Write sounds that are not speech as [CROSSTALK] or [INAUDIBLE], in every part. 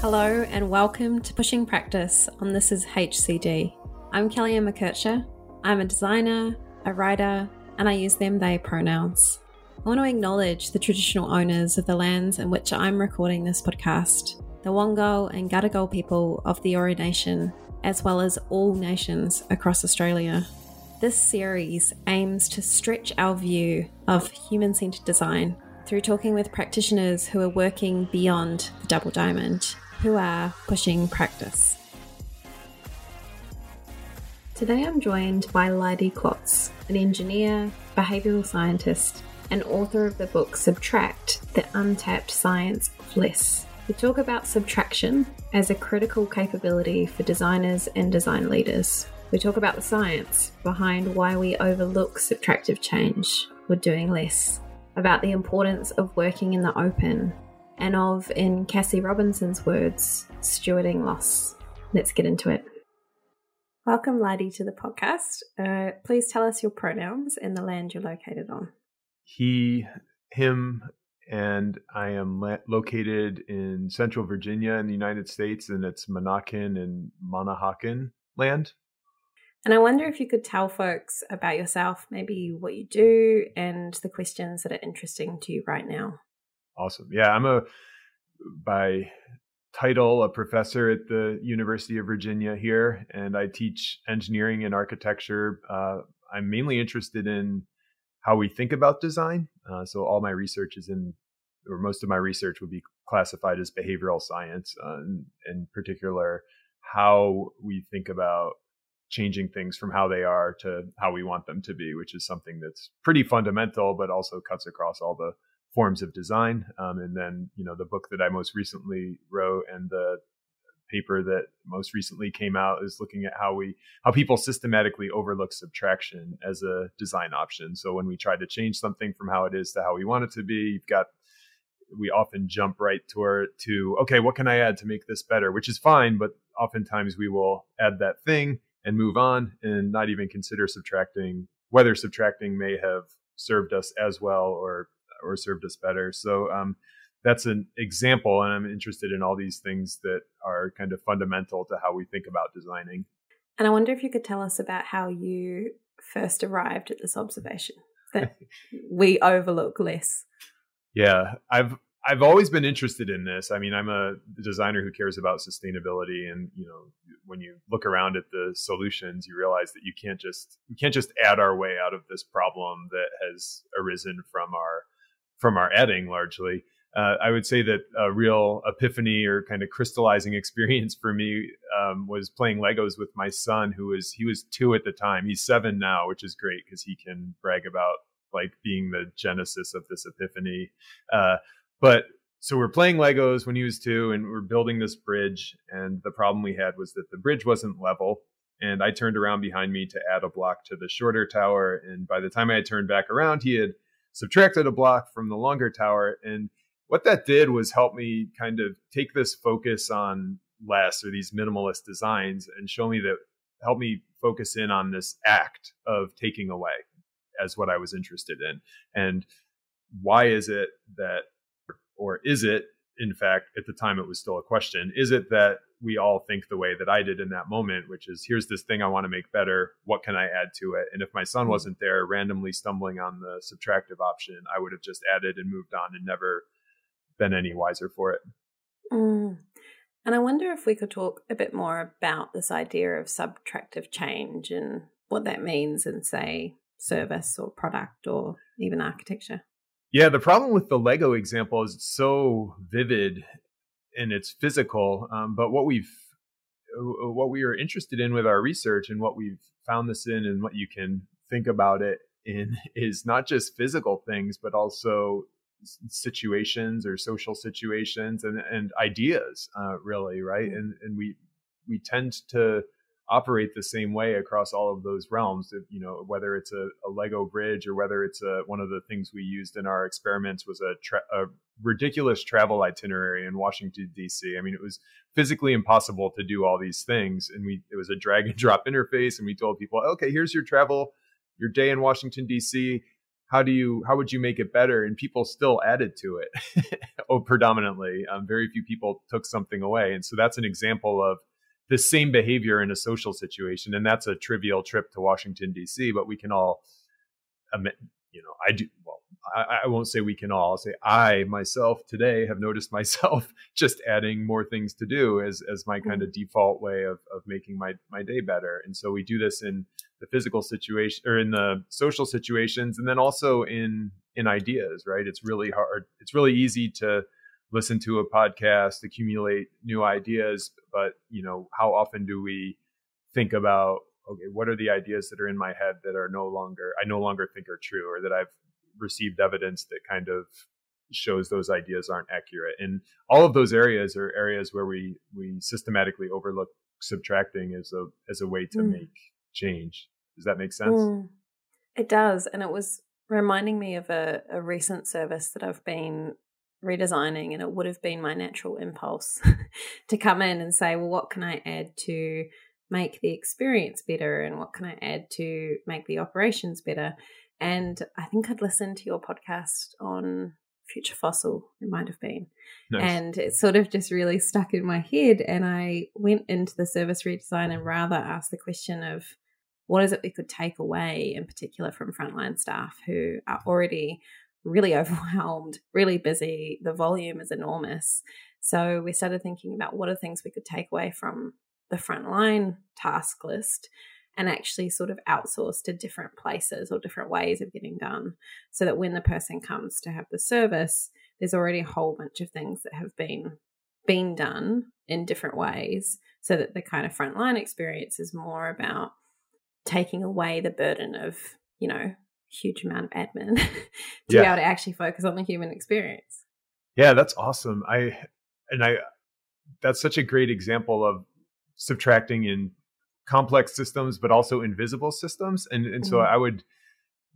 Hello, and welcome to Pushing Practice on This is HCD. I'm Kellyanne McKercher. I'm a designer, a writer, and I use them, they pronouns. I want to acknowledge the traditional owners of the lands in which I'm recording this podcast, the Wangal and Gadigal people of the Eora Nation, as well as all nations across Australia. This series aims to stretch our view of human centered design through talking with practitioners who are working beyond the double diamond who are pushing practice. Today I'm joined by Leidy Klotz, an engineer, behavioural scientist, and author of the book Subtract The Untapped Science of Less. We talk about subtraction as a critical capability for designers and design leaders. We talk about the science behind why we overlook subtractive change or doing less, about the importance of working in the open and of, in Cassie Robinson's words, stewarding loss. Let's get into it. Welcome, Leidy, to the podcast. Uh, please tell us your pronouns and the land you're located on. He, him, and I am la- located in Central Virginia in the United States, and it's Monacan and Manahoac land. And I wonder if you could tell folks about yourself, maybe what you do, and the questions that are interesting to you right now. Awesome. Yeah, I'm a by title a professor at the University of Virginia here, and I teach engineering and architecture. Uh, I'm mainly interested in how we think about design. Uh, so all my research is in, or most of my research would be classified as behavioral science, uh, in, in particular, how we think about changing things from how they are to how we want them to be, which is something that's pretty fundamental, but also cuts across all the forms of design. Um, and then, you know, the book that I most recently wrote and the paper that most recently came out is looking at how we how people systematically overlook subtraction as a design option. So when we try to change something from how it is to how we want it to be, you've got we often jump right toward to okay, what can I add to make this better? Which is fine, but oftentimes we will add that thing and move on and not even consider subtracting whether subtracting may have served us as well or or served us better. So um, that's an example, and I'm interested in all these things that are kind of fundamental to how we think about designing. And I wonder if you could tell us about how you first arrived at this observation that [LAUGHS] we overlook less. Yeah, I've I've always been interested in this. I mean, I'm a designer who cares about sustainability, and you know, when you look around at the solutions, you realize that you can't just you can't just add our way out of this problem that has arisen from our from our adding largely. Uh, I would say that a real epiphany or kind of crystallizing [LAUGHS] experience for me um, was playing Legos with my son, who was he was two at the time. He's seven now, which is great because he can brag about like being the genesis of this epiphany. Uh, but so we're playing Legos when he was two, and we're building this bridge. And the problem we had was that the bridge wasn't level. And I turned around behind me to add a block to the shorter tower. And by the time I turned back around, he had subtracted a block from the longer tower. And what that did was help me kind of take this focus on less or these minimalist designs and show me that help me focus in on this act of taking away as what I was interested in. And why is it that, or is it in fact, at the time it was still a question. Is it that we all think the way that I did in that moment, which is here's this thing I want to make better. What can I add to it? And if my son mm-hmm. wasn't there randomly stumbling on the subtractive option, I would have just added and moved on and never been any wiser for it. Mm. And I wonder if we could talk a bit more about this idea of subtractive change and what that means in, say, service or product or even architecture. Yeah, the problem with the Lego example is it's so vivid and it's physical. Um, but what we've uh, what we are interested in with our research and what we've found this in and what you can think about it in [LAUGHS] is not just physical things, but also situations or social situations and, and ideas, uh, really, right? And and we we tend to operate the same way across all of those realms. You know, whether it's a, a Lego bridge or whether it's a, one of the things we used in our experiments was a, tra- a ridiculous travel itinerary in Washington D.C. I mean, it was physically impossible to do all these things, and we it was a drag and drop [LAUGHS] interface, and we told people, okay, here's your travel, your day in Washington D.C. How do you how would you make it better? And people still added to it [LAUGHS] oh, predominantly. Um, very few people took something away, and so that's an example of the same behavior in a social situation. And that's a trivial trip to Washington D.C., but we can all, you know, I do. Well, I, I, won't say we can all. I'll say I myself today have noticed [LAUGHS] myself just adding more things to do as as my kind of mm-hmm. default way of of making my my day better. And so we do this in the physical situation or in the social situations, and then also in in ideas. Right? It's really hard. It's really easy to listen to a podcast, accumulate new ideas, but you know, how often do we think about okay, what are the ideas that are in my head that are no longer I no longer think are true or that I've received evidence that kind of shows those ideas aren't accurate. And all of those areas are areas where we we systematically overlook subtracting as a as a way to mm. make change. Does that make sense? Mm. It does, and it was reminding me of a, a recent service that I've been redesigning, and it would have been my natural impulse [LAUGHS] to come in and say, well, what can I add to make the experience better, and what can I add to make the operations better? And I think I'd listened to your podcast on Future Fossil, it might have been. Nice. And it sort of just really stuck in my head. And I went into the service redesign and rather asked the question of what is it we could take away, in particular from frontline staff who are already really [LAUGHS] overwhelmed, really busy. The volume is enormous. So we started thinking about what are things we could take away from the frontline task list and actually sort of outsource to different places or different ways of getting done so that when the person comes to have the service there's already a whole bunch of things that have been been done in different ways so that the kind of frontline experience is more about taking away the burden of you know huge amount of admin [LAUGHS] to yeah. be able to actually focus on the human experience yeah that's awesome i and i that's such a great example of subtracting in complex systems, but also invisible systems. And and so mm-hmm. I would,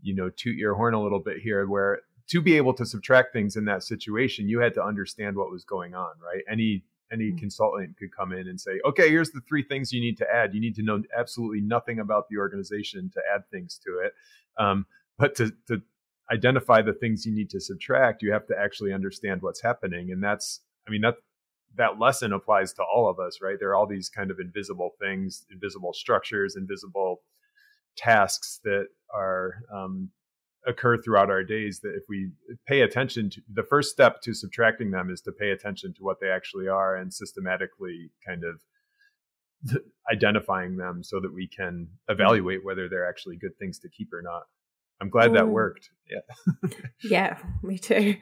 you know, toot your horn a little bit here, where to be able to subtract things in that situation, you had to understand what was going on, right? Any any mm-hmm. consultant could come in and say, okay, here's the three things you need to add. You need to know absolutely nothing about the organization to add things to it. Um, but to, to identify the things you need to subtract, you have to actually understand what's happening. And that's, I mean, that that lesson applies to all of us, right? There are all these kind of invisible things, invisible structures, invisible tasks that are um, occur throughout our days that if we pay attention to the first step to subtracting them is to pay attention to what they actually are and systematically kind of [LAUGHS] identifying them so that we can evaluate whether they're actually good things to keep or not. I'm glad that worked. Yeah. [LAUGHS] yeah, me too.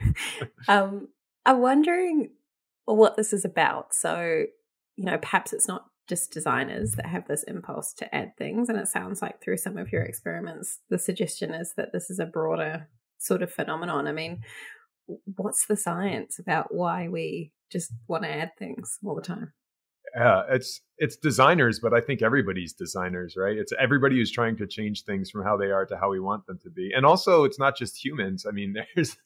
Um, I'm wondering what this is about. So, you know, perhaps it's not just designers that have this impulse to add things. And it sounds like through some of your experiments, the suggestion is that this is a broader sort of phenomenon. I mean, what's the science about why we just want to add things all the time? Yeah, it's it's designers, but I think everybody's designers, right? It's everybody who's trying to change things from how they are to how we want them to be. And also it's not just humans. I mean, [LAUGHS] there's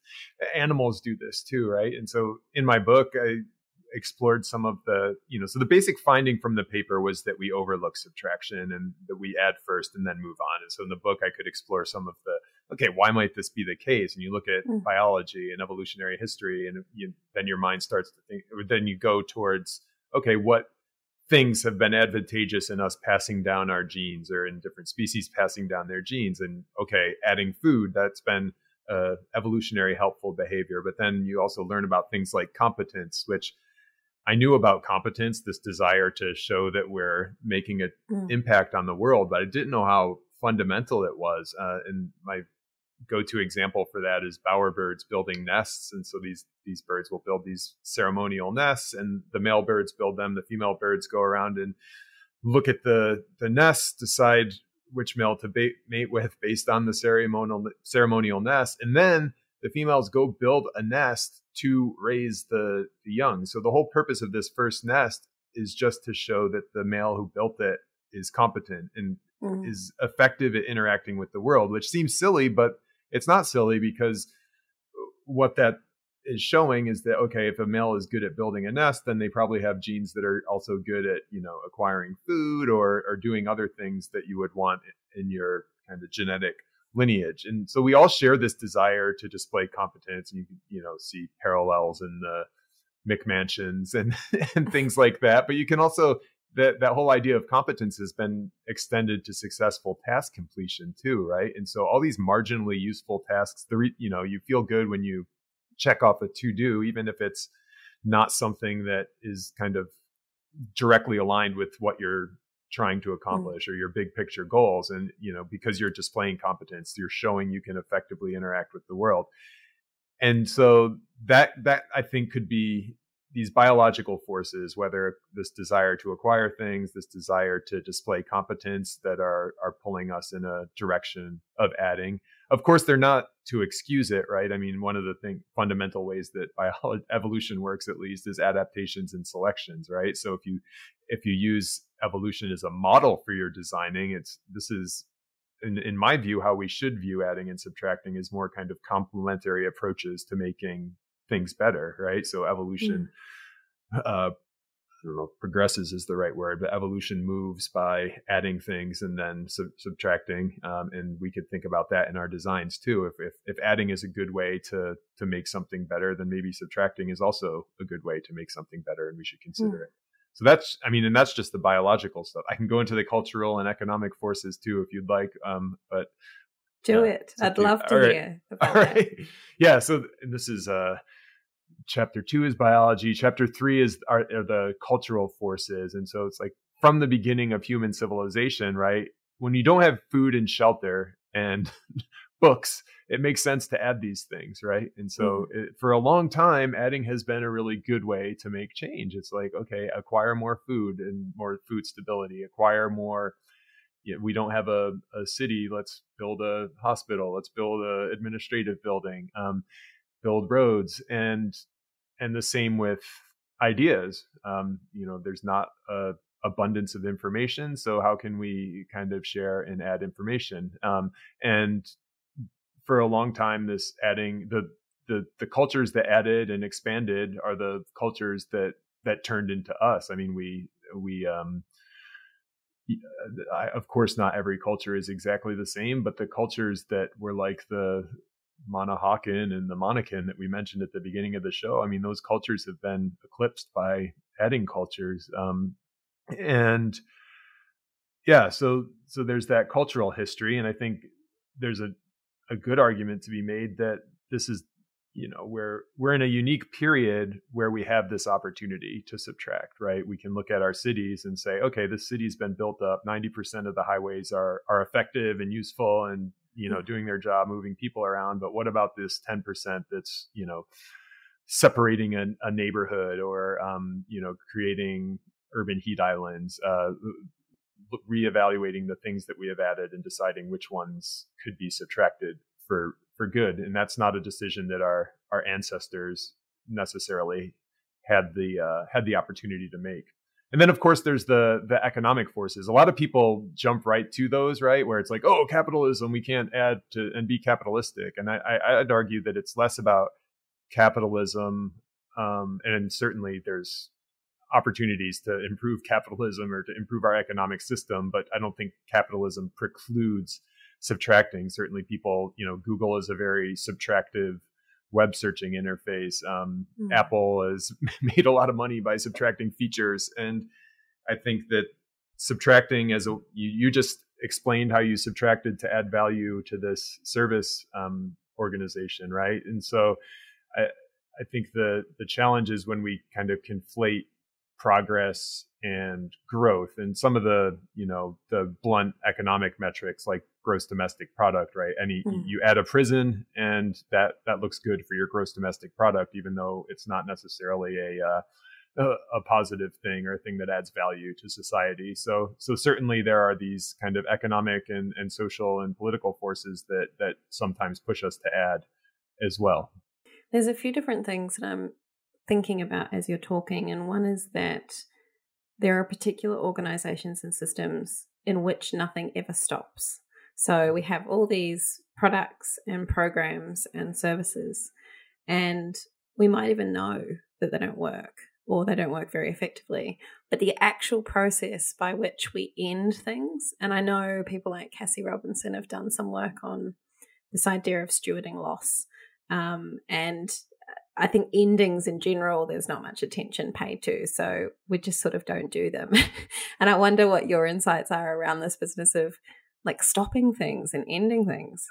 animals do this too, right? And so in my book, I explored some of the, you know, so the basic finding from the paper was that we overlook subtraction and that we add first and then move on. And so in the book, I could explore some of the, okay, why might this be the case? And you look at mm. biology and evolutionary history, and you, then your mind starts to think, then you go towards, okay, what things have been advantageous in us passing down our genes or in different species passing down their genes. And okay, adding food, that's been uh, evolutionary helpful behavior. But then you also learn about things like competence, which I knew about competence, this desire to show that we're making an mm. impact on the world, but I didn't know how fundamental it was. Uh, and my go-to example for that is bowerbirds building nests, and so these these birds will build these ceremonial nests, and the male birds build them. The female birds go around and look at the the nests, decide which male to ba- mate with based on the ceremonial ceremonial nest, and then the females go build a nest to raise the, the young. So the whole purpose of this first nest is just to show that the male who built it is competent and mm. is effective at interacting with the world, which seems silly, but it's not silly because uh, what that is showing is that okay, if a male is good at building a nest, then they probably have genes that are also good at you know acquiring food or or doing other things that you would want in your kind of genetic lineage. And so we all share this desire to display competence. And you can, you know, see parallels in the McMansions and, [LAUGHS] and things like that. But you can also that that whole idea of competence has been extended to successful task completion too, right? And so all these marginally useful tasks, the re, you know, you feel good when you check off a to do, even if it's not something that is kind of directly aligned with what you're trying to mm. accomplish mm. or your big picture goals and you know because you're displaying competence you're showing you can effectively interact with the world and so that that i think could be these biological forces, whether this desire to acquire things, this desire to display competence that are are pulling us in a direction of adding. Of course, they're not to excuse it, right? I mean, one of the thing, fundamental ways that [LAUGHS] evolution works, at least, is adaptations and selections, right? So if you if you use evolution as a model for your designing, it's this is in, in my view, how we should view adding and subtracting is more kind of complementary approaches to making things better, right? So evolution, mm. uh, I don't know, progresses is the right word, but evolution moves by adding things and then sub- subtracting. Um, and we could think about that in our designs too. If, if, if adding is a good way to to make something better, then maybe subtracting is also a good way to make something better, and we should consider mm. it. So that's, I mean, and that's just the biological stuff. I can go into the cultural and economic forces too, if you'd like. Um, but do uh, it. I'd love to hear [LAUGHS] about All right. Yeah. So this is uh, chapter two is biology. Chapter three is are, are the cultural forces, and so it's like from the beginning of human civilization, right? When you don't have food and shelter and [LAUGHS] books, it makes sense to add these things, right? And so mm-hmm. it, for a long time, adding has been a really good way to make change. It's like, okay, acquire more food and more food stability, acquire more. You know, we don't have a, a city. Let's build a hospital. Let's build a administrative building. Um, build roads and and the same with ideas. Um, you know there's not a abundance of information so how can we kind of share and add information? Um, and for a long time this adding the the the cultures that added and expanded are the cultures that that turned into us. I mean we we um I, of course not every culture is exactly the same but the cultures that were like the Manahoac and the Monacan that we mentioned at the beginning of the show, I mean, those cultures have been eclipsed by adding cultures. Um, and yeah, so so there's that cultural history, and I think there's a a good argument to be made that this is you know we're we're in a unique period where we have this opportunity to subtract right we can look at our cities and say okay this city's been built up 90% of the highways are are effective and useful and you know doing their job moving people around but what about this 10% that's you know separating a, a neighborhood or um, you know creating urban heat islands uh, reevaluating the things that we have added and deciding which ones could be subtracted for for good? And that's not a decision that our our ancestors necessarily had the uh, had the opportunity to make and then of course there's the the economic forces. A lot of people jump right to those, right? Where it's like, oh, capitalism, we can't add to and be capitalistic. And I, I would argue that it's less about capitalism, um, and certainly there's opportunities to improve capitalism or to improve our economic system. But I don't think capitalism precludes subtracting. Certainly, people, you know, Google is a very subtractive web searching interface. Um, mm. Apple has [LAUGHS] made a lot of money by subtracting features, and I think that subtracting as a you, you just explained how you subtracted to add value to this service um, organization, right? And so I I think the the challenge is when we kind of conflate progress and growth. And some of the you know the blunt economic metrics like gross domestic product right? Any mm. you add a prison and that that looks good for your gross domestic product even though it's not necessarily a uh, a, a positive thing or a thing that adds value to society. So so certainly there are these kind of economic and, and social and political forces that that sometimes push us to add as well. There's a few different things that i'm thinking about as you're talking, and one is that there are particular organizations and systems in which nothing ever stops. So we have all these products and programs and services, and we might even know that they don't work or they don't work very effectively. But the actual process by which we end things, and I know people like Cassie Robinson have done some work on this idea of stewarding loss. Um, and I think endings in general, there's not much attention paid to. So we just sort of don't do them. [LAUGHS] and I wonder what your insights are around this business of like stopping things and ending things.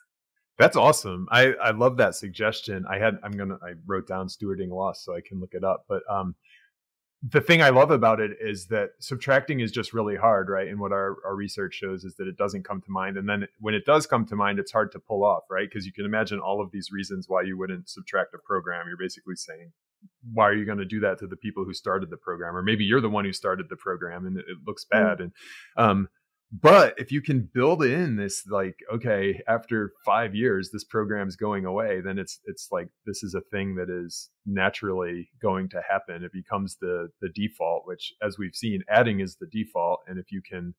That's awesome. I, I love that suggestion. I had I'm gonna I wrote down stewarding loss so I can look it up. But um the thing I love about it is that subtracting is just really hard, right? And what our, our research shows is that it doesn't come to mind. And then when it does come to mind, it's hard to pull off, right? Because you can imagine all of these reasons why you wouldn't subtract a program. You're basically saying, why are you going to do that to the people who started the program? Or maybe you're the one who started the program and it, looks bad. Mm. And um, but if you can build in this like okay after five years this program's going away then it's it's like this is a thing that is naturally going to happen. It becomes the the default which as we've seen adding is the default. And if you can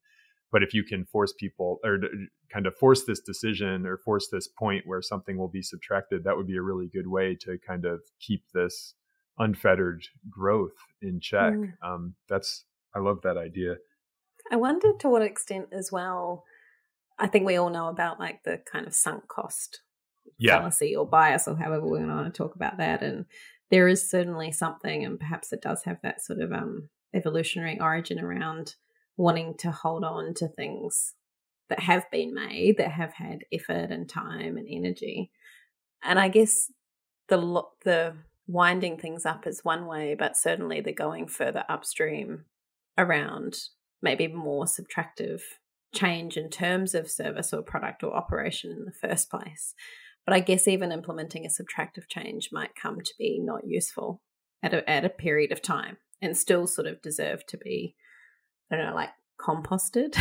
but if you can force people or kind of force this decision or force this point where something will be subtracted that would be a really good way to kind of keep this unfettered growth in check. Mm. um, that's i love that idea I wonder to what extent as well. I think we all know about like the kind of sunk cost yeah. fallacy or bias or however we want to talk about that. And there is certainly something, and perhaps it does have that sort of um, evolutionary origin around wanting to hold on to things that have been made, that have had effort and time and energy. And I guess the the winding things up is one way, but certainly the going further upstream around maybe more subtractive change in terms of service or product or operation in the first place. But I guess even implementing a subtractive change might come to be not useful at a, at a period of time and still sort of deserve to be, I don't know, like composted.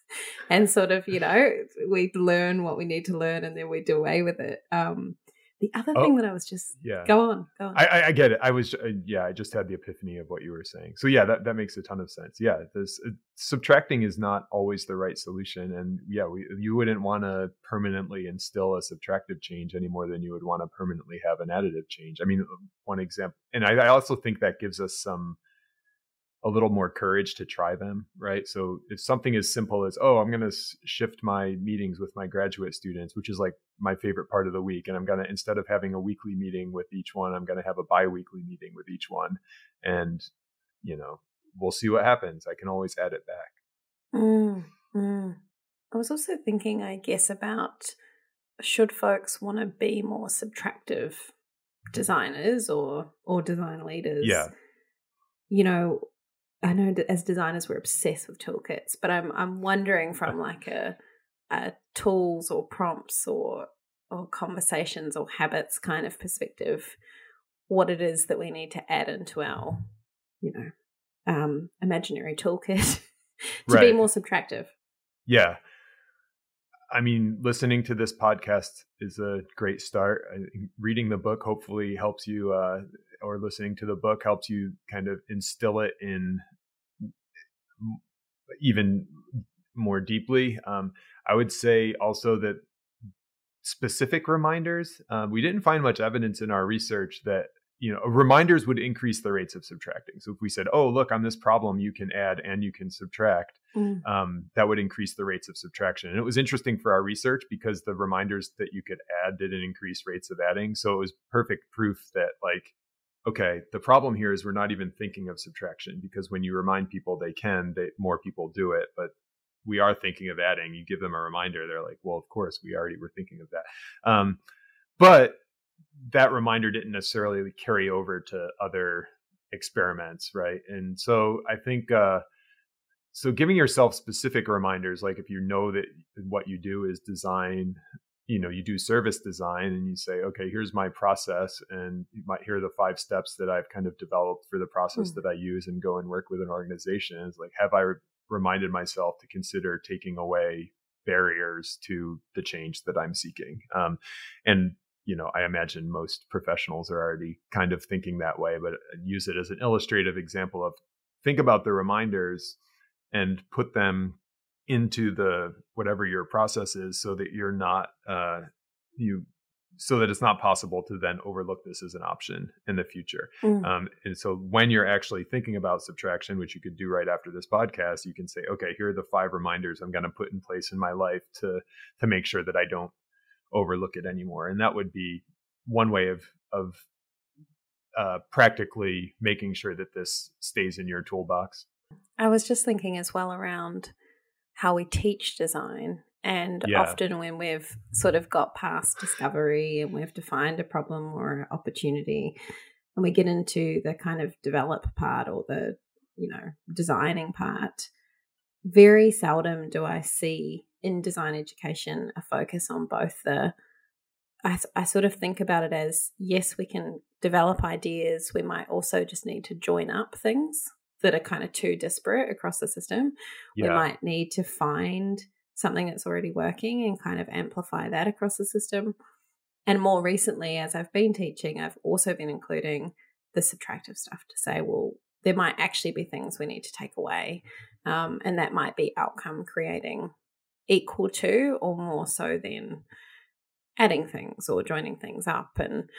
[LAUGHS] and sort of, you know, we learn what we need to learn and then we do away with it. Um, the other oh, thing that I was just yeah. Go on, go on. I, I get it. I was uh, yeah. I just had the epiphany of what you were saying. So yeah, that that makes a ton of sense. Yeah, this uh, subtracting is not always the right solution, and yeah, we, you wouldn't want to permanently instill a subtractive change any more than you would want to permanently have an additive change. I mean, one example, and I, I also think that gives us some a little more courage to try them, right? So if something as simple as, oh, I'm going to shift my meetings with my graduate students, which is like my favorite part of the week, and I'm going to instead of having a weekly meeting with each one, I'm going to have a biweekly meeting with each one, and you know, we'll see what happens. I can always add it back. Mm, mm. I was also thinking, I guess, about should folks want to be more subtractive designers or or design leaders? Yeah you know I know that as designers we're obsessed with toolkits, but I'm I'm wondering from [LAUGHS] like a, a tools or prompts or or conversations or habits kind of perspective, what it is that we need to add into our, you know, um, imaginary toolkit [LAUGHS] to right. be more subtractive. Yeah. I mean, listening to this podcast is a great start. Reading the book hopefully helps you uh, or listening to the book helps you kind of instill it in even more deeply. Um, I would say also that specific reminders, um, we didn't find much evidence in our research that you know reminders would increase the rates of subtracting. So if we said, "Oh, look, on this problem, you can add and you can subtract," mm. um, that would increase the rates of subtraction. And it was interesting for our research because the reminders that you could add didn't increase rates of adding. So it was perfect proof that like okay, the problem here is we're not even thinking of subtraction because when you remind people they can, they, more people do it. But we are thinking of adding. You give them a reminder, they're like, well, of course, we already were thinking of that. Um, but that reminder didn't necessarily carry over to other experiments, right? And so I think. Uh, so giving yourself specific reminders like if you know that what you do is design you know you do service design and you say okay here's my process and you might hear the five steps that i've kind of developed for the process mm. that i use and go and work with an organization it's like have i re- reminded myself to consider taking away barriers to the change that i'm seeking um, and you know i imagine most professionals are already kind of thinking that way but use it as an illustrative example of think about the reminders and put them into the whatever your process is so that you're not uh, you so that it's not possible to then overlook this as an option in the future. Mm. Um, and so when you're actually thinking about subtraction, which you could do right after this podcast, you can say, okay, here are the five reminders I'm going to put in place in my life to to make sure that I don't overlook it anymore. And that would be one way of of uh, practically making sure that this stays in your toolbox. I was just thinking as well around how we teach design. And yeah. often when we've sort of got past discovery and we've defined a problem or an opportunity, and we get into the kind of develop part or the, you know, designing part, very seldom do I see in design education a focus on both the I, I sort of think about it as yes, we can develop ideas. We might also just need to join up things that are kind of too disparate across the system. Yeah. We might need to find something that's already working and kind of amplify that across the system. And more recently, as I've been teaching, I've also been including the subtractive stuff to say, well, there might actually be things we need to take away. Um, and that might be outcome creating equal to or more so than adding things or joining things up. And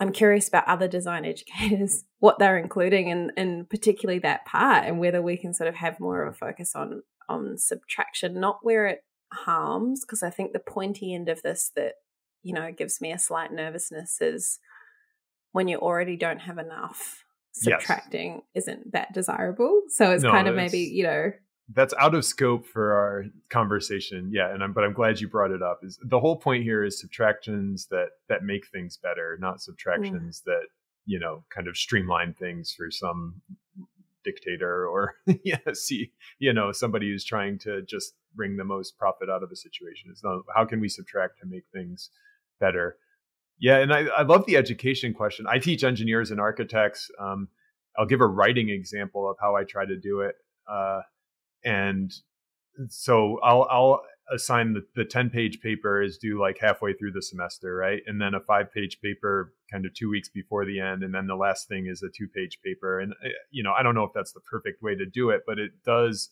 I'm curious about other design [LAUGHS] educators, what they're including and and particularly that part and whether we can sort of have more of a focus on on subtraction, not where it harms, because I think the pointy end of this that, you know, gives me a slight nervousness is when you already don't have enough, subtracting yes. isn't that desirable. So it's no, kind of maybe, you know, that's out of scope for our conversation. Yeah, and I'm but I'm glad you brought it up. Is the whole point here is subtractions that that make things better, not subtractions mm. that you know kind of streamline things for some dictator or [LAUGHS] yeah, see you know somebody who's trying to just bring the most profit out of a situation. It's not how can we subtract to make things better. Yeah, and I, I love the education question. I teach engineers and architects. Um, I'll give a writing example of how I try to do it. Uh, and so I'll I'll assign the, the 10 page paper is due like halfway through the semester right and then a five page paper kind of two weeks before the end and then the last thing is a two page paper and eh, you know i don't know if that's the perfect way to do it but it does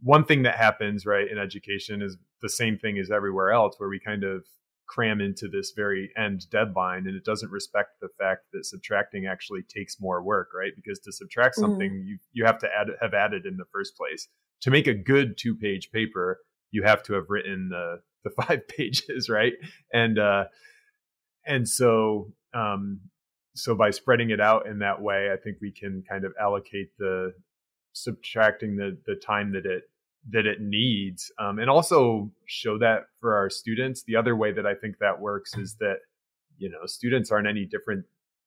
one thing that happens right in education is the same thing as everywhere else where we kind of cram into this very end deadline and it doesn't respect the fact that subtracting actually takes more work right because to subtract mm-hmm. something mm. you you have to add have added in the first place to make a good two page paper, you have to have written the the [LAUGHS] five pages, right? And uh, and so um, so by spreading it out in that way, I think we can kind of allocate the subtracting the the time that it that it needs, um, and also show that for our students. The other way that I think that works is that you know students aren't any different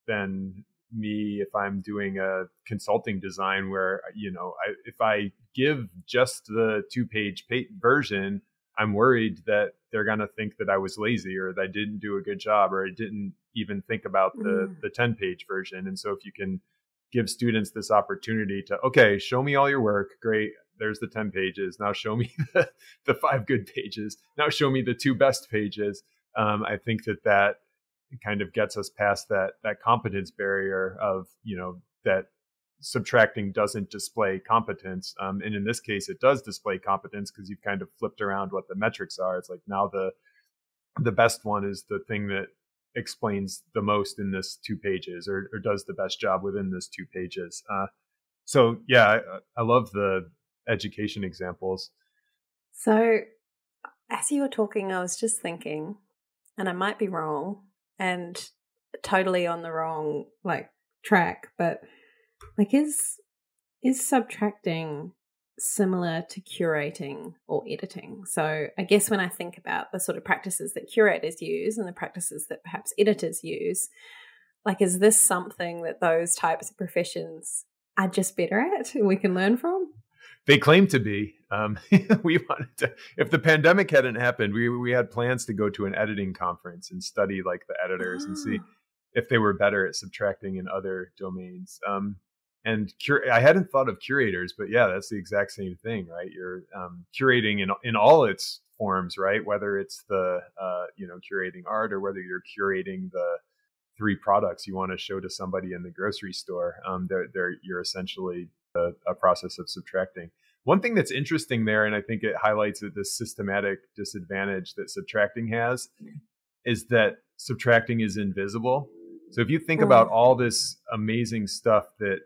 than me if I'm doing a consulting design where you know I, if I give just the two page version, I'm worried that they're going to think that I was lazy or that I didn't do a good job or I didn't even think about the mm. the 10 page version. And so if you can give students this opportunity to okay, show me all your work, great. There's the 10 pages. Now show me [LAUGHS] the, the five good pages. Now show me the two best pages. Um, I think that that kind of gets us past that that competence barrier of you know that subtracting doesn't display competence um, and in this case it does display competence because you've kind of flipped around what the metrics are. It's like now the the best one is the thing that explains the most in this two pages or, or does the best job within this two pages uh, so yeah I, I love the education examples. So as you were talking i was just thinking and i might be wrong and totally on the wrong like track but like is is subtracting similar to curating or editing? So i guess when i think about the sort of practices that curators use and the practices that perhaps editors use like is this something that those types of professions are just better at and we can learn from they claim to be. Um, [LAUGHS] we wanted to. If the pandemic hadn't happened, we we had plans to go to an editing conference and study like the editors and see ah. if they were better at subtracting in other domains. Um, and cur- I hadn't thought of curators, but yeah, that's the exact same thing, right? You're um, curating in in all its forms, right? Whether it's the uh, you know curating art or whether you're curating the three products you want to show to somebody in the grocery store, um, they're, they're, you're essentially a, a, process of subtracting. One thing that's interesting there, and I think it highlights that this systematic disadvantage that subtracting has, is that subtracting is invisible. So if you think mm. about all this amazing stuff that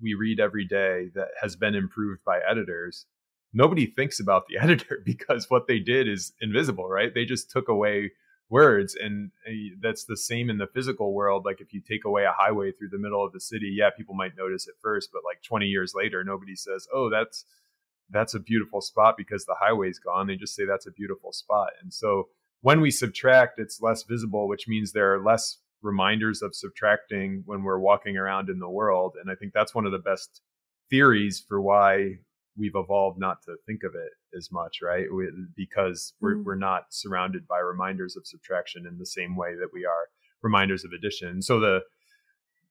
we read every day that has been improved by editors, nobody thinks about the [LAUGHS] editor because what they did is invisible, right? They just took away words and uh, that's the same in the physical world like if you take away a highway through the middle of the city yeah people might notice at first but like 20 years later nobody says oh that's that's a beautiful spot because the highway's gone they just say that's a beautiful spot and so when we subtract it's less visible which means there are less reminders of subtracting when we're walking around in the world and i think that's one of the best theories for why we've evolved not to think of it as much, right? We, because we're, mm. we're not surrounded by reminders of subtraction in the same way that we are reminders of addition. So the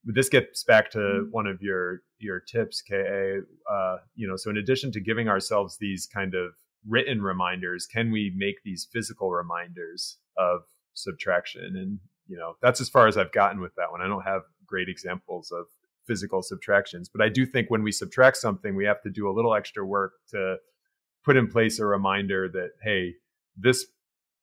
this gets back to mm. one of your your tips, Ka. Uh, you know, so in addition to giving ourselves these kind of written reminders, can we make these physical reminders of subtraction? And you know, that's as far as I've gotten with that one. I don't have great examples of physical subtractions. But I do think when we subtract something, we have to do a little extra work to put in place a reminder that, hey, this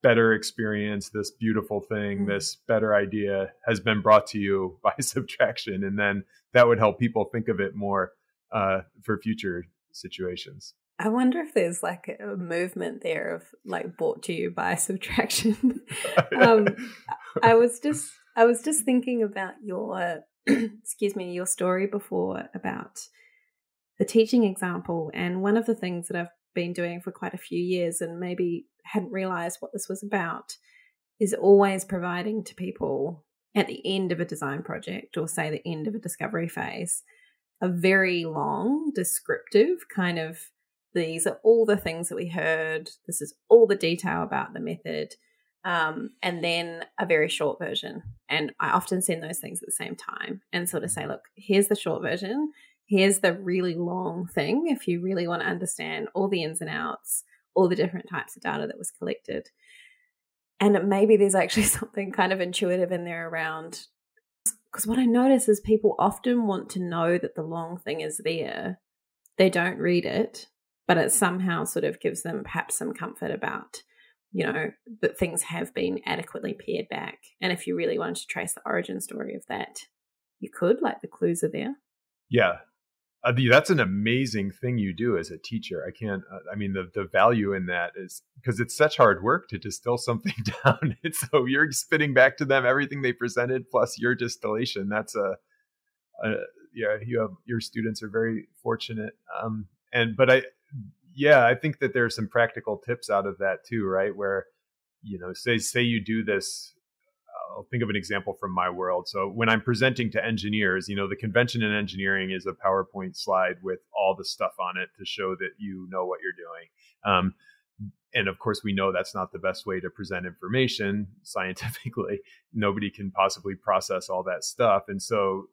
better experience, this beautiful thing, mm-hmm. this better idea has been brought to you [LAUGHS] by subtraction. And then that would help people think of it more uh, for future situations. I wonder if there's like a movement there of like brought to you by [LAUGHS] subtraction. [LAUGHS] um, I was just I was just thinking about your [COUGHS] excuse me, your story before about the teaching example. And one of the things that I've been doing for quite a few years and maybe hadn't realized what this was about is always providing to people at the end of a design project or say the end of a discovery phase a very long descriptive kind of these are all the things that we heard this is all the detail about the method um, and then a very short version. And I often send those things at the same time and sort of say, look, here's the short version. Here's the really long thing if you really want to understand all the ins and outs, all the different types of data that was collected. And maybe there's actually [LAUGHS] something kind of intuitive in there around because what I notice is people often want to know that the long thing is there. They don't read it, but it somehow sort of gives them perhaps some comfort about you know, that things have been adequately pared back. And if you really wanted to trace the origin story of that, you could, like the clues are there. Yeah. That's an amazing thing you do as a teacher. I can't, uh, I mean, the, the value in that is because it's such hard work to distill something [LAUGHS] down. and so you're spitting back to them everything they presented plus your distillation. That's a, a yeah, you have, your students are very fortunate. Um, and, but I, yeah, I think that there's some practical tips out of that too, right? Where, you know, say say you do this. I'll think of an example from my world. So when I'm presenting to engineers, you know, the convention in engineering is a PowerPoint slide with all the stuff on it to show that you know what you're doing. Um, and of course, we know that's not the best way to present information [LAUGHS] scientifically. Nobody can possibly process all that stuff, and so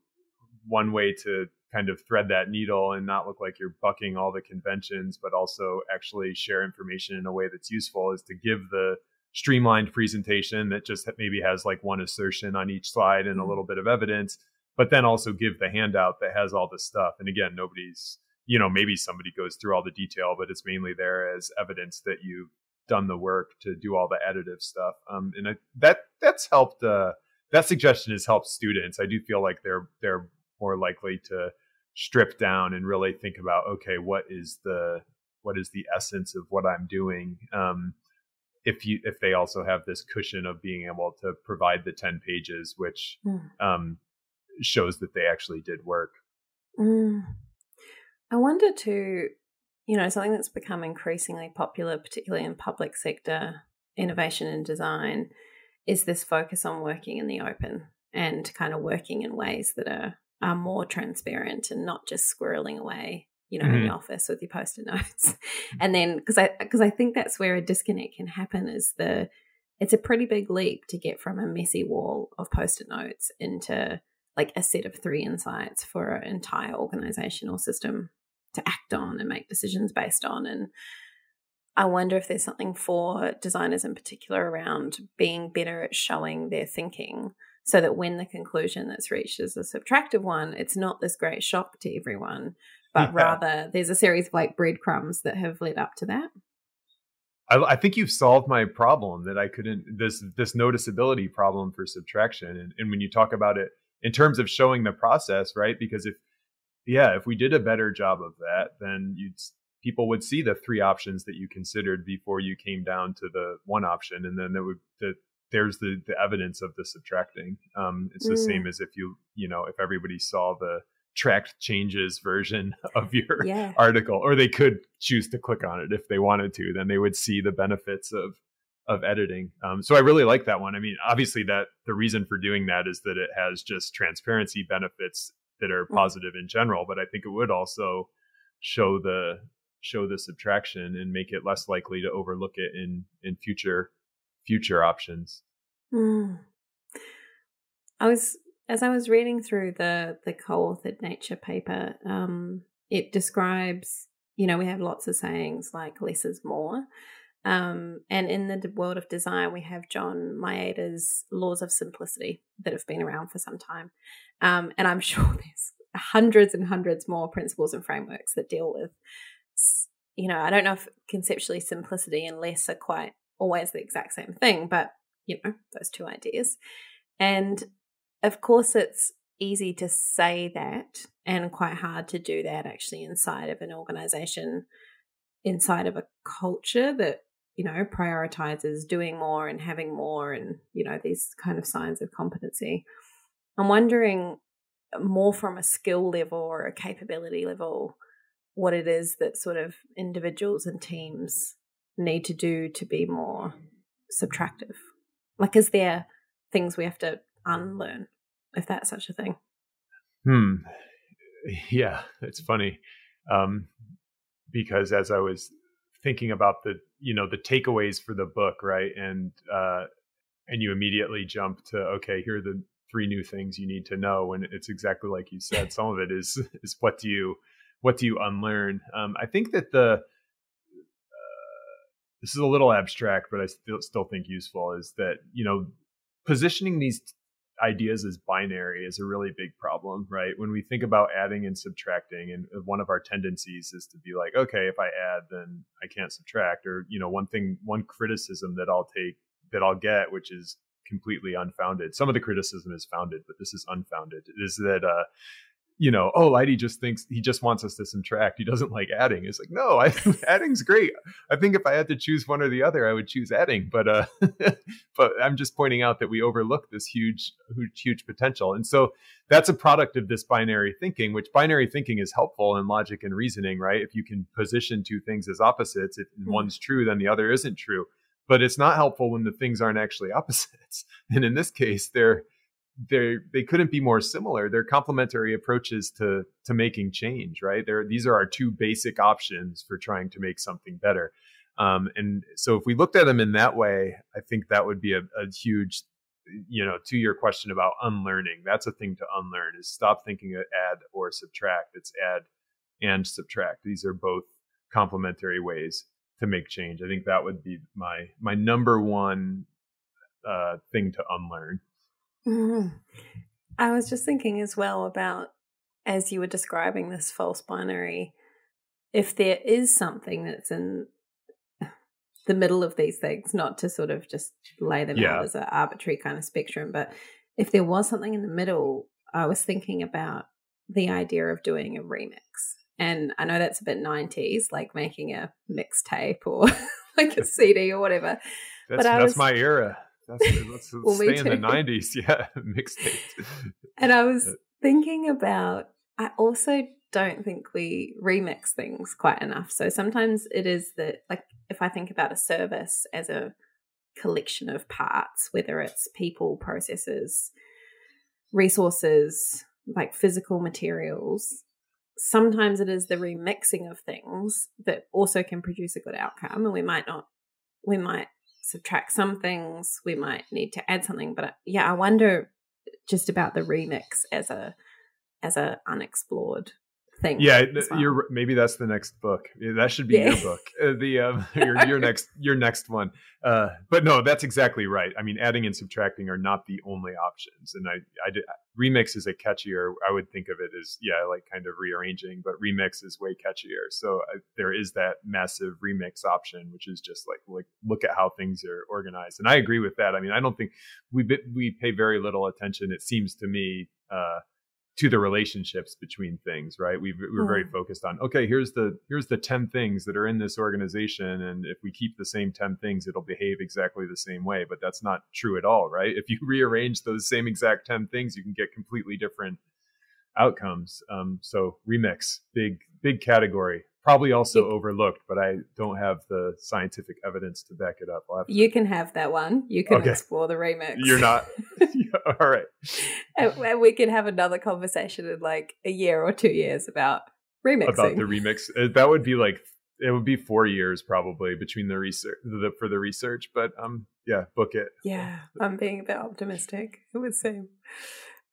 one way to kind of thread that needle and not look like you're bucking all the conventions, but also actually share information in a way that's useful is to give the streamlined presentation that just maybe has like one assertion on each slide and a mm-hmm. little bit of evidence, but then also give the handout that has all the stuff. And again, nobody's, you know, maybe somebody goes through all the detail, but it's mainly there as evidence that you've done the work to do all the additive stuff. Um, and I, that that's helped. Uh, that suggestion has helped students. I do feel like they're they're more likely to strip down and really think about okay what is the what is the essence of what i'm doing um, if you if they also have this cushion of being able to provide the 10 pages which mm. um, shows that they actually did work mm. i wonder too you know something that's become increasingly popular particularly in public sector innovation and design is this focus on working in the open and kind of working in ways that are are more transparent and not just squirreling away you know mm-hmm. in the office with your post-it notes. [LAUGHS] And then because i because i think that's where a disconnect can happen is the it's a pretty big leap to get from a messy wall of post-it notes into like a set of three insights for an entire organizational system to act on and make decisions based on. And I wonder if there's something for designers in particular around being better at showing their thinking so that when the conclusion that's reached is a subtractive one, it's not this great shock to everyone, but yeah. rather there's a series of like breadcrumbs that have led up to that. I, I, think you've solved my problem that I couldn't this this noticeability problem for subtraction, and, and when you talk about it in terms of showing the process, right? Because if yeah, if we did a better job of that, then you'd people would see the three options that you considered before you came down to the one option, and then that would the there's the the evidence of the subtracting. Um, it's the mm. same as if you you know if everybody saw the tracked changes version [LAUGHS] of your yeah. article, or they could choose to click on it if they wanted to, then they would see the benefits of of editing. Um, so I really like that one. I mean, obviously that the reason for doing that is that it has just transparency benefits that are mm. positive mm. in general, but I think it would also show the show the subtraction and make it less likely to overlook it in in future future options. Mm. I was as I was reading through the the co-authored Nature paper, um, it describes you know we have lots of sayings like less is more. Um, and in the world of design, we have John Maeda's laws of simplicity that have been around for some time. Um, and I'm [LAUGHS] sure there's hundreds and hundreds more principles and frameworks that deal with, you know, I don't know if conceptually simplicity and less are quite always the exact same thing, but, you know, those two ideas. And of course, it's easy to say that and quite hard to do that actually inside of an organization, inside of a culture that you know, prioritizes doing more and having more and, you know, these kind of signs of competency. I'm wondering more from a skill level or a capability level what it is that sort of individuals and teams need to do to be more subtractive. Like, is there things we have to unlearn, if that's such a thing? Hmm. Yeah, it's funny. Um, because as I was thinking about the you know the takeaways for the book right and uh and you immediately jump to okay here are the three new things you need to know and it's exactly like you said some of it is [LAUGHS] is what do you what do you unlearn um i think that the this is a little abstract but i still still think useful is that you know positioning these ideas as binary is a really big problem, right? When we think about adding and subtracting, and one of our tendencies is to be like, okay, if I add, then I can't subtract. Or, you know, one thing, one criticism that I'll take, that I'll get, which is completely unfounded. Some of the criticism is founded, but this is unfounded. Is that uh, you know, oh, Leidy just thinks he just wants us to subtract. He doesn't like adding. It's like, no, [LAUGHS] I, adding's great. I think if I had to choose one or the other, I would choose adding. But uh, [LAUGHS] but I'm just pointing out that we overlook this huge, huge, huge potential. And so that's a product of this binary thinking, which binary thinking is helpful in logic and reasoning, right? If you can position two things as opposites, if mm-hmm. one's true, then the other isn't true. But it's not helpful when the things aren't actually [LAUGHS] opposites. And in this case, they're they they couldn't be more similar. They're complementary approaches to to making change, right? They're, these are our two basic options for trying to make something better. Um, and so if we looked at them in that way, I think that would be a, a huge, you know, to your question about unlearning. That's a thing to unlearn is stop thinking add or subtract. It's add and subtract. These are both complementary ways to make change. I think that would be my my number one uh, thing to unlearn. Mm-hmm. [LAUGHS] I was just thinking as well about as you were describing this false binary, if there is something that's in [LAUGHS] the middle of these things, not to sort of just lay them yeah. out as an arbitrary kind of spectrum, but if there was something in the middle, I was thinking about the idea of doing a remix. And I know that's a bit 90s, like making a mixtape or [LAUGHS] like a CD or whatever. That's, but that's was, my era. That's, let's, [LAUGHS] well, stay in the 90s. [LAUGHS] Yeah, mixtape. And I was thinking about, I also don't think we remix things quite enough. So sometimes it is that, like, if I think about a service as a collection of parts, whether it's people, processes, resources, like physical materials, sometimes it is the remixing of things that also can produce a good outcome. And we might not, we might subtract some things, we might need to add something. But uh, yeah, I wonder just about the remix as a as a unexplored thing. Yeah, well. you're maybe that's the next book. That should be yeah. your book. Uh, the um, [LAUGHS] your your next your next one. Uh, but no, that's exactly right. I mean, adding and subtracting are not the only options. And I I did, remix is a catchier. I would think of it as yeah, like kind of rearranging, but remix is way catchier. So uh, there is that massive remix option, which is just like like look at how things are organized. And I agree with that. I mean, I don't think we we pay very little attention. It seems to me. Uh, to the relationships between things right? We we're very mm. focused on okay here's the here's the 10 things that are in this organization and if we keep the same 10 things it'll behave exactly the same way but that's not true at all right? If you [LAUGHS] rearrange those same exact 10 things you can get completely different outcomes. Um, so remix big big category probably also overlooked, but I don't have the scientific evidence to back it up. You can have that one. You can okay. explore the remix. You're not. [LAUGHS] [LAUGHS] All right. And, we can have another conversation in like a year or two years about remixing. About the remix. Uh, that would be like it would be four years probably between the research the, for the research but um yeah book it yeah i'm being a bit optimistic it would seem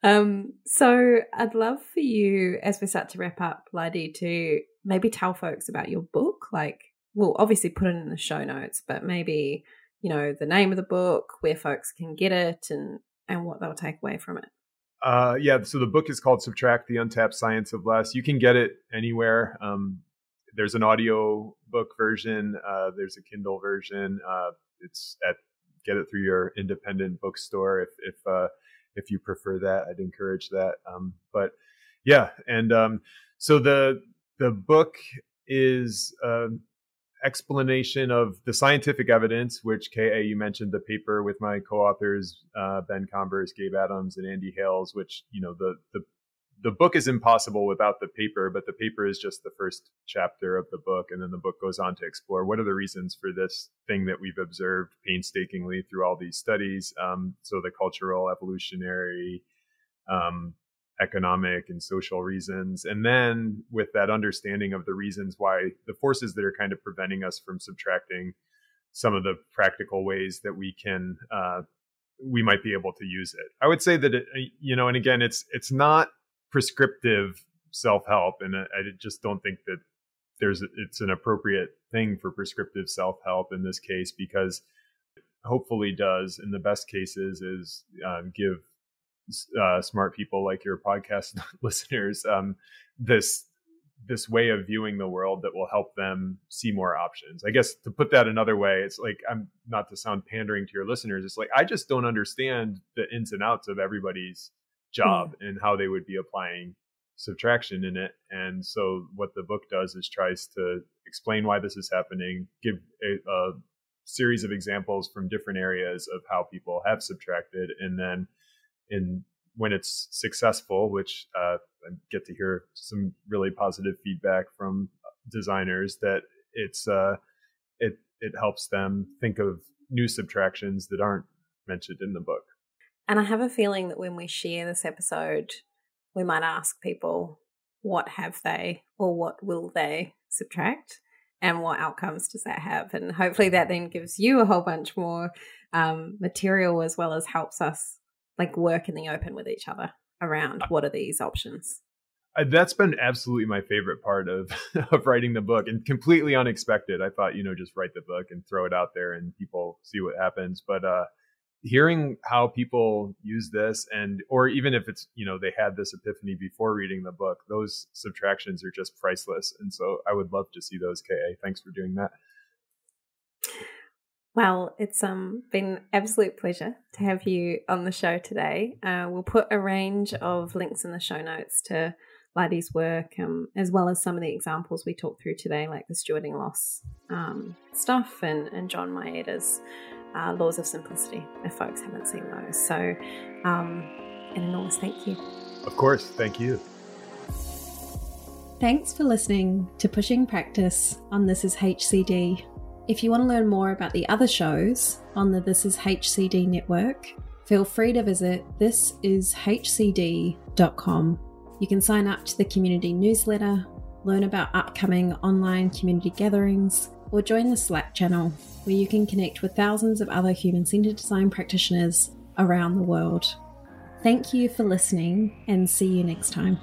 um so i'd love for you as we start to wrap up Leidy to maybe tell folks about your book like we'll obviously put it in the show notes but maybe you know the name of the book where folks can get it and and what they'll take away from it. Uh, yeah so the book is called subtract the untapped science of less. You can get it anywhere um, there's an audio book version uh, there's a kindle version uh, it's at get it through your independent bookstore if if uh, if you prefer that i'd encourage that um, but yeah and um, so the the book is an explanation of the scientific evidence, which KA you mentioned the paper with my co-authors uh, Ben Converse, Gabe Adams, and Andy Hales. Which you know the the the book is impossible without the paper, but the paper is just the first chapter of the book, and then the book goes on to explore what are the reasons for this thing that we've observed painstakingly through all these studies. Um, so the cultural, evolutionary, um, economic and social reasons. And then with that understanding of the reasons why the forces that are kind of preventing us from subtracting some of the practical ways that we can, uh, we might be able to use it. I would say that it, you know, and again, it's, it's not prescriptive self-help. And I, I just don't think that there's, it's an appropriate thing for prescriptive self-help in this case, because hopefully does in the best cases is um, give uh, smart people like your podcast [LAUGHS] listeners um, this this way of viewing the world that will help them see more options. I guess to put that another way, it's like I'm not to sound pandering to your listeners. It's like I just don't understand the ins and outs of everybody's job mm. and how they would be applying subtraction in it. And so what the book does is tries to explain why this is happening, give a, a series of examples from different areas of how people have subtracted, and then in when it's successful, which uh, I get to hear some really positive feedback from designers that it's uh, it it helps them think of new subtractions that aren't mentioned in the book. And I have a feeling that when we share this episode, we might ask people what have they or what will they subtract and what outcomes does that have and hopefully that then gives you a whole bunch more um, material as well as helps us like work in the open with each other around what are these options? That's been absolutely my favorite part of [LAUGHS] of writing the book and completely unexpected. I thought you know just write the book and throw it out there and people see what happens. But uh hearing how people use this and or even if it's you know they had this epiphany before reading the book those subtractions are just priceless. And so i would love to see those ka thanks for doing that well, it's um been an absolute pleasure to have you on the show today. Uh, we'll put a range of links in the show notes to Leidy's work, um, as well as some of the examples we talked through today, like the stewarding loss um, stuff and, and John Maeda's uh, Laws of Simplicity, if folks haven't seen those. So, um, an enormous thank you. Of course, thank you. Thanks for listening to Pushing Practice on This is HCD. If you want to learn more about the other shows on the This Is HCD network, feel free to visit thisishcd.com. You can sign up to the community newsletter, learn about upcoming online community gatherings, or join the Slack channel where you can connect with thousands of other human centered design practitioners around the world. Thank you for listening and see you next time.